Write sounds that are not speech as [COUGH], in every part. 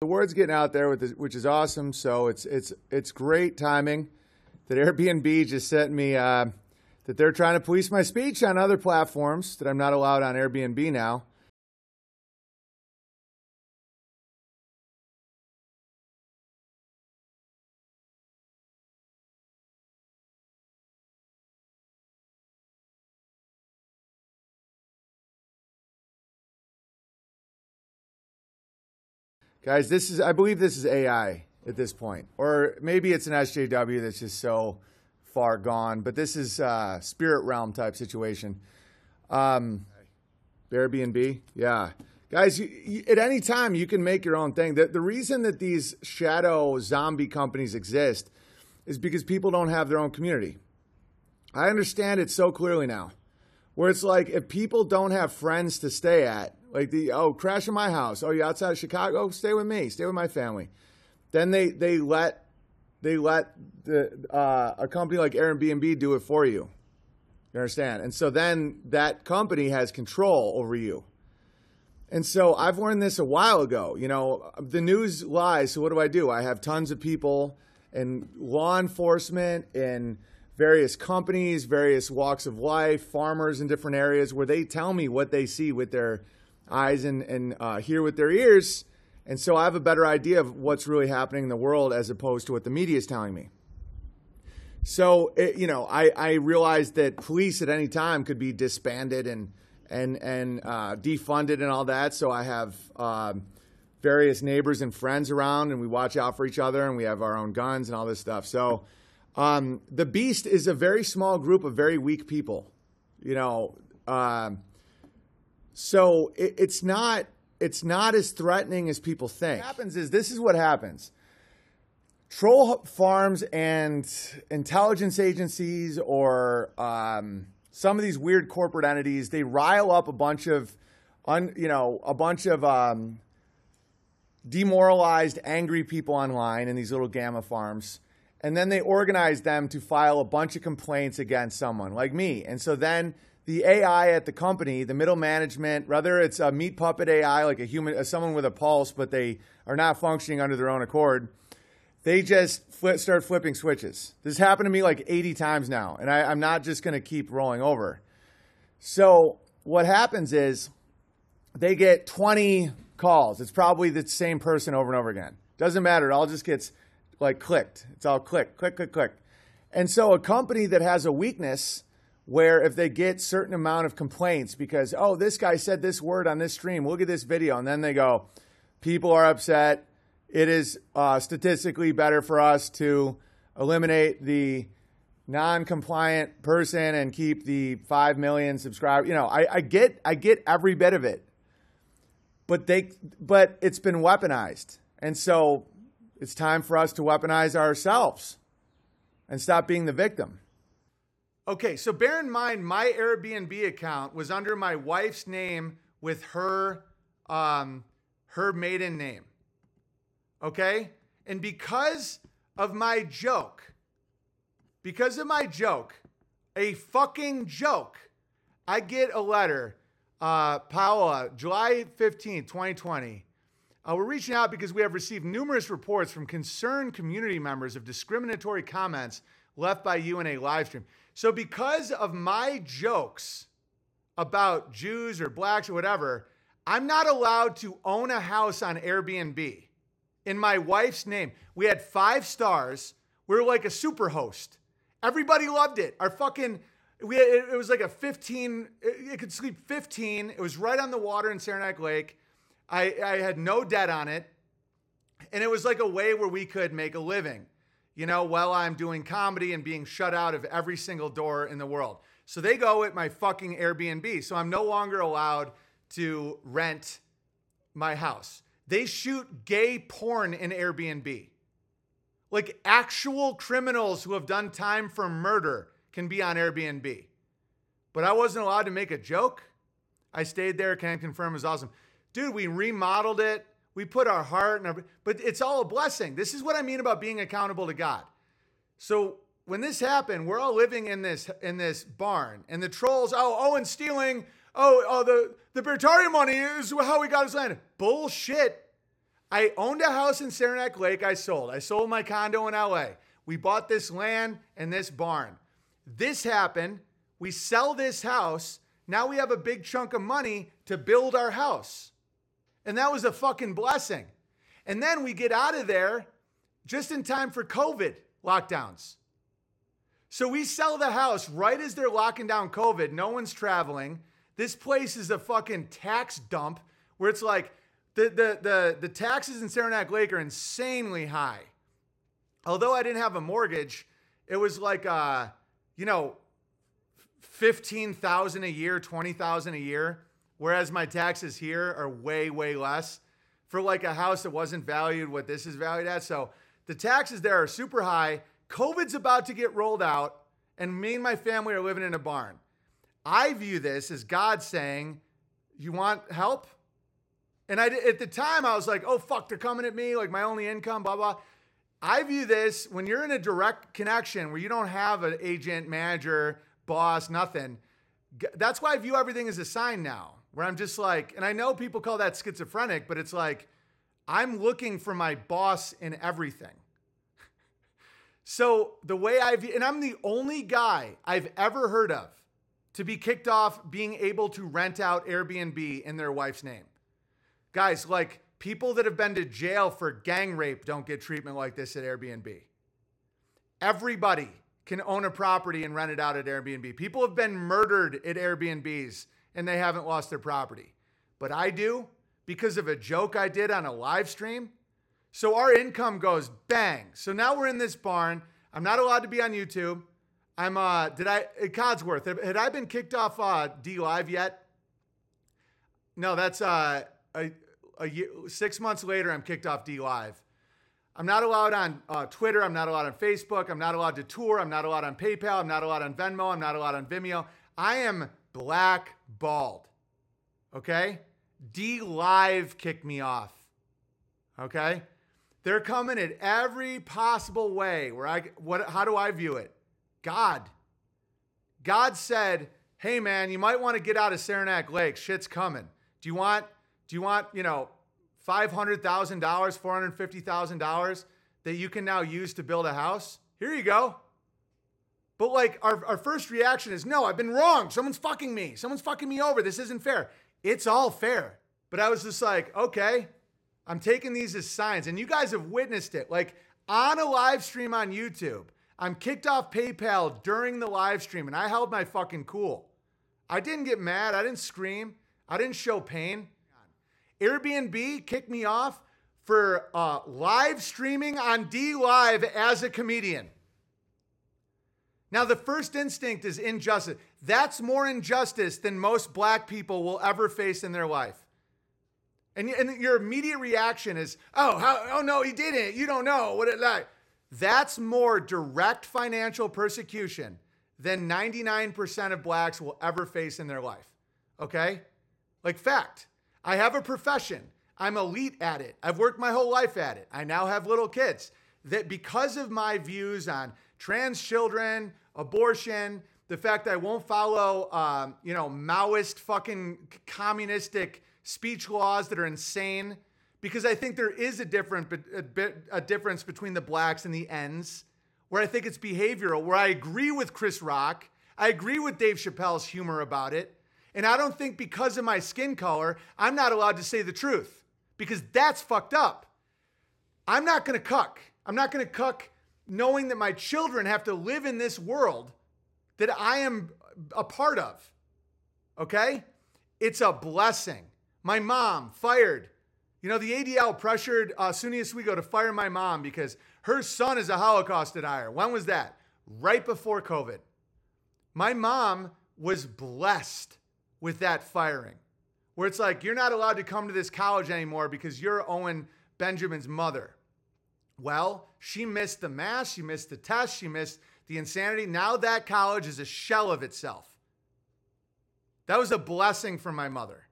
the word's getting out there, with which is awesome. So it's it's it's great timing that Airbnb just sent me uh, that they're trying to police my speech on other platforms that I'm not allowed on Airbnb now. Guys, this is I believe this is AI at this point. Or maybe it's an SJW that's just so far gone, but this is uh, spirit realm type situation. Um, Airbnb, yeah. Guys, you, you, at any time you can make your own thing. The, the reason that these shadow zombie companies exist is because people don't have their own community. I understand it so clearly now. Where it's like if people don't have friends to stay at, like the oh, crash in my house. Oh, you're outside of Chicago? Stay with me. Stay with my family. Then they they let they let the uh, a company like Airbnb do it for you. You understand? And so then that company has control over you. And so I've learned this a while ago. You know, the news lies. So what do I do? I have tons of people in law enforcement and various companies, various walks of life, farmers in different areas where they tell me what they see with their eyes and, and uh, hear with their ears. And so I have a better idea of what's really happening in the world as opposed to what the media is telling me. So, it, you know, I, I realized that police at any time could be disbanded and, and, and uh, defunded and all that. So I have uh, various neighbors and friends around, and we watch out for each other, and we have our own guns and all this stuff. So um, the beast is a very small group of very weak people. You know, um, so it, it's not it's not as threatening as people think. What happens is this is what happens. Troll farms and intelligence agencies or um, some of these weird corporate entities, they rile up a bunch of, un, you know, a bunch of um, demoralized, angry people online in these little gamma farms. And then they organize them to file a bunch of complaints against someone like me. And so then the AI at the company, the middle management, whether it's a meat puppet AI, like a human, uh, someone with a pulse, but they are not functioning under their own accord, they just flip, start flipping switches. This has happened to me like 80 times now, and I, I'm not just going to keep rolling over. So what happens is they get 20 calls. It's probably the same person over and over again. Doesn't matter. It all just gets like clicked. It's all click, click, click, click. And so a company that has a weakness where if they get certain amount of complaints because oh this guy said this word on this stream look at this video. And then they go people are upset. It is uh, statistically better for us to eliminate the non-compliant person and keep the 5 million subscribers you know I, I get i get every bit of it. But they but it's been weaponized. And so it's time for us to weaponize ourselves and stop being the victim Okay, so bear in mind, my Airbnb account was under my wife's name with her um, her maiden name. Okay, and because of my joke, because of my joke, a fucking joke, I get a letter, uh, Paola, July 15, 2020. Uh, we're reaching out because we have received numerous reports from concerned community members of discriminatory comments left by you in a live stream. So, because of my jokes about Jews or blacks or whatever, I'm not allowed to own a house on Airbnb in my wife's name. We had five stars. We were like a super host. Everybody loved it. Our fucking, we had, it was like a 15, it could sleep 15. It was right on the water in Saranac Lake. I, I had no debt on it. And it was like a way where we could make a living you know, while I'm doing comedy and being shut out of every single door in the world. So they go at my fucking Airbnb. So I'm no longer allowed to rent my house. They shoot gay porn in Airbnb. Like actual criminals who have done time for murder can be on Airbnb. But I wasn't allowed to make a joke. I stayed there, can confirm it was awesome. Dude, we remodeled it. We put our heart and our, but it's all a blessing. This is what I mean about being accountable to God. So when this happened, we're all living in this in this barn, and the trolls, oh, oh, and stealing, oh, oh, the the Beartaria money is how we got his land. Bullshit. I owned a house in Saranac Lake. I sold. I sold my condo in LA. We bought this land and this barn. This happened. We sell this house. Now we have a big chunk of money to build our house. And that was a fucking blessing. And then we get out of there just in time for COVID lockdowns. So we sell the house right as they're locking down COVID. No one's traveling. This place is a fucking tax dump where it's like the, the, the, the taxes in Saranac Lake are insanely high. Although I didn't have a mortgage, it was like, uh, you know, 15,000 a year, 20,000 a year. Whereas my taxes here are way, way less for like a house that wasn't valued what this is valued at. So the taxes there are super high. COVID's about to get rolled out, and me and my family are living in a barn. I view this as God saying, You want help? And I, at the time, I was like, Oh, fuck, they're coming at me, like my only income, blah, blah. I view this when you're in a direct connection where you don't have an agent, manager, boss, nothing. That's why I view everything as a sign now, where I'm just like, and I know people call that schizophrenic, but it's like, I'm looking for my boss in everything. So the way I've, and I'm the only guy I've ever heard of to be kicked off being able to rent out Airbnb in their wife's name. Guys, like people that have been to jail for gang rape don't get treatment like this at Airbnb. Everybody can own a property and rent it out at Airbnb. People have been murdered at Airbnbs and they haven't lost their property. But I do because of a joke I did on a live stream so our income goes bang. So now we're in this barn. I'm not allowed to be on YouTube. I'm uh did I Codsworth, had I been kicked off uh DLive yet? No, that's uh a, a year, 6 months later I'm kicked off DLive. I'm not allowed on uh, Twitter. I'm not allowed on Facebook. I'm not allowed to tour. I'm not allowed on PayPal. I'm not allowed on Venmo. I'm not allowed on Vimeo. I am blackballed. Okay? DLive kicked me off. Okay? They're coming at every possible way. Where I what how do I view it? God. God said, "Hey man, you might want to get out of Saranac Lake. Shit's coming. Do you want do you want, you know, $500,000, $450,000 that you can now use to build a house? Here you go." But like our, our first reaction is, no, I've been wrong. Someone's fucking me. Someone's fucking me over. This isn't fair. It's all fair. But I was just like, okay, I'm taking these as signs, and you guys have witnessed it. Like on a live stream on YouTube, I'm kicked off PayPal during the live stream, and I held my fucking cool. I didn't get mad. I didn't scream. I didn't show pain. Airbnb kicked me off for uh, live streaming on DLive as a comedian. Now, the first instinct is injustice. That's more injustice than most black people will ever face in their life. And, and your immediate reaction is, oh, how, oh no, he didn't. You don't know what it like. That's more direct financial persecution than 99% of blacks will ever face in their life. Okay? Like, fact. I have a profession. I'm elite at it. I've worked my whole life at it. I now have little kids. That because of my views on trans children, abortion, the fact that I won't follow, um, you know, Maoist fucking communistic speech laws that are insane because I think there is a different a, bit, a difference between the blacks and the ends where I think it's behavioral where I agree with Chris Rock I agree with Dave Chappelle's humor about it and I don't think because of my skin color I'm not allowed to say the truth because that's fucked up. I'm not to cuck. I'm not to cuck knowing that my children have to live in this world that I am a part of okay it's a blessing my mom fired. You know, the ADL pressured uh, SUNY Oswego to fire my mom because her son is a Holocaust denier. When was that? Right before COVID. My mom was blessed with that firing, where it's like, you're not allowed to come to this college anymore because you're Owen Benjamin's mother. Well, she missed the mass, she missed the test, she missed the insanity. Now that college is a shell of itself. That was a blessing for my mother.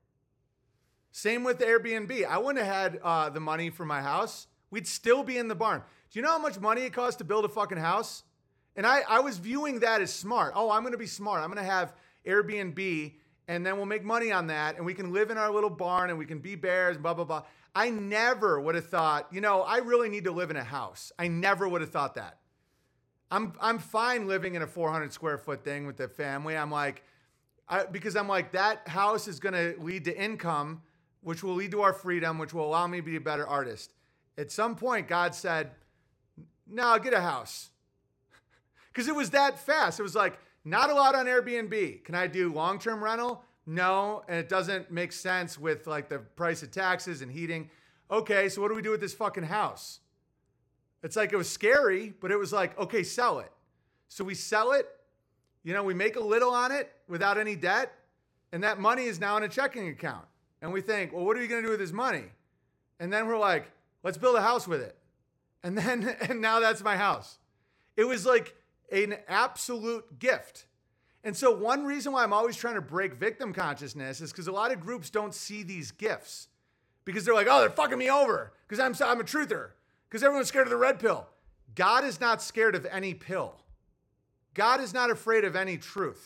Same with Airbnb. I wouldn't have had uh, the money for my house. We'd still be in the barn. Do you know how much money it costs to build a fucking house? And I, I was viewing that as smart. Oh, I'm going to be smart. I'm going to have Airbnb and then we'll make money on that and we can live in our little barn and we can be bears, blah, blah, blah. I never would have thought, you know, I really need to live in a house. I never would have thought that. I'm, I'm fine living in a 400 square foot thing with the family. I'm like, I, because I'm like, that house is going to lead to income, which will lead to our freedom, which will allow me to be a better artist. At some point, God said, no, get a house. [LAUGHS] Because it was that fast. It was like, not a lot on Airbnb. Can I do long term rental? No. And it doesn't make sense with like the price of taxes and heating. Okay, so what do we do with this fucking house? It's like it was scary, but it was like, okay, sell it. So we sell it. You know, we make a little on it without any debt. And that money is now in a checking account. And we think, well, what are we to do with this money? And then we're like, let's build a house with it. And then, [LAUGHS] and now that's my house. It was like, an absolute gift. And so, one reason why I'm always trying to break victim consciousness is because a lot of groups don't see these gifts because they're like, oh, they're fucking me over because I'm, I'm a truther, because everyone's scared of the red pill. God is not scared of any pill, God is not afraid of any truth.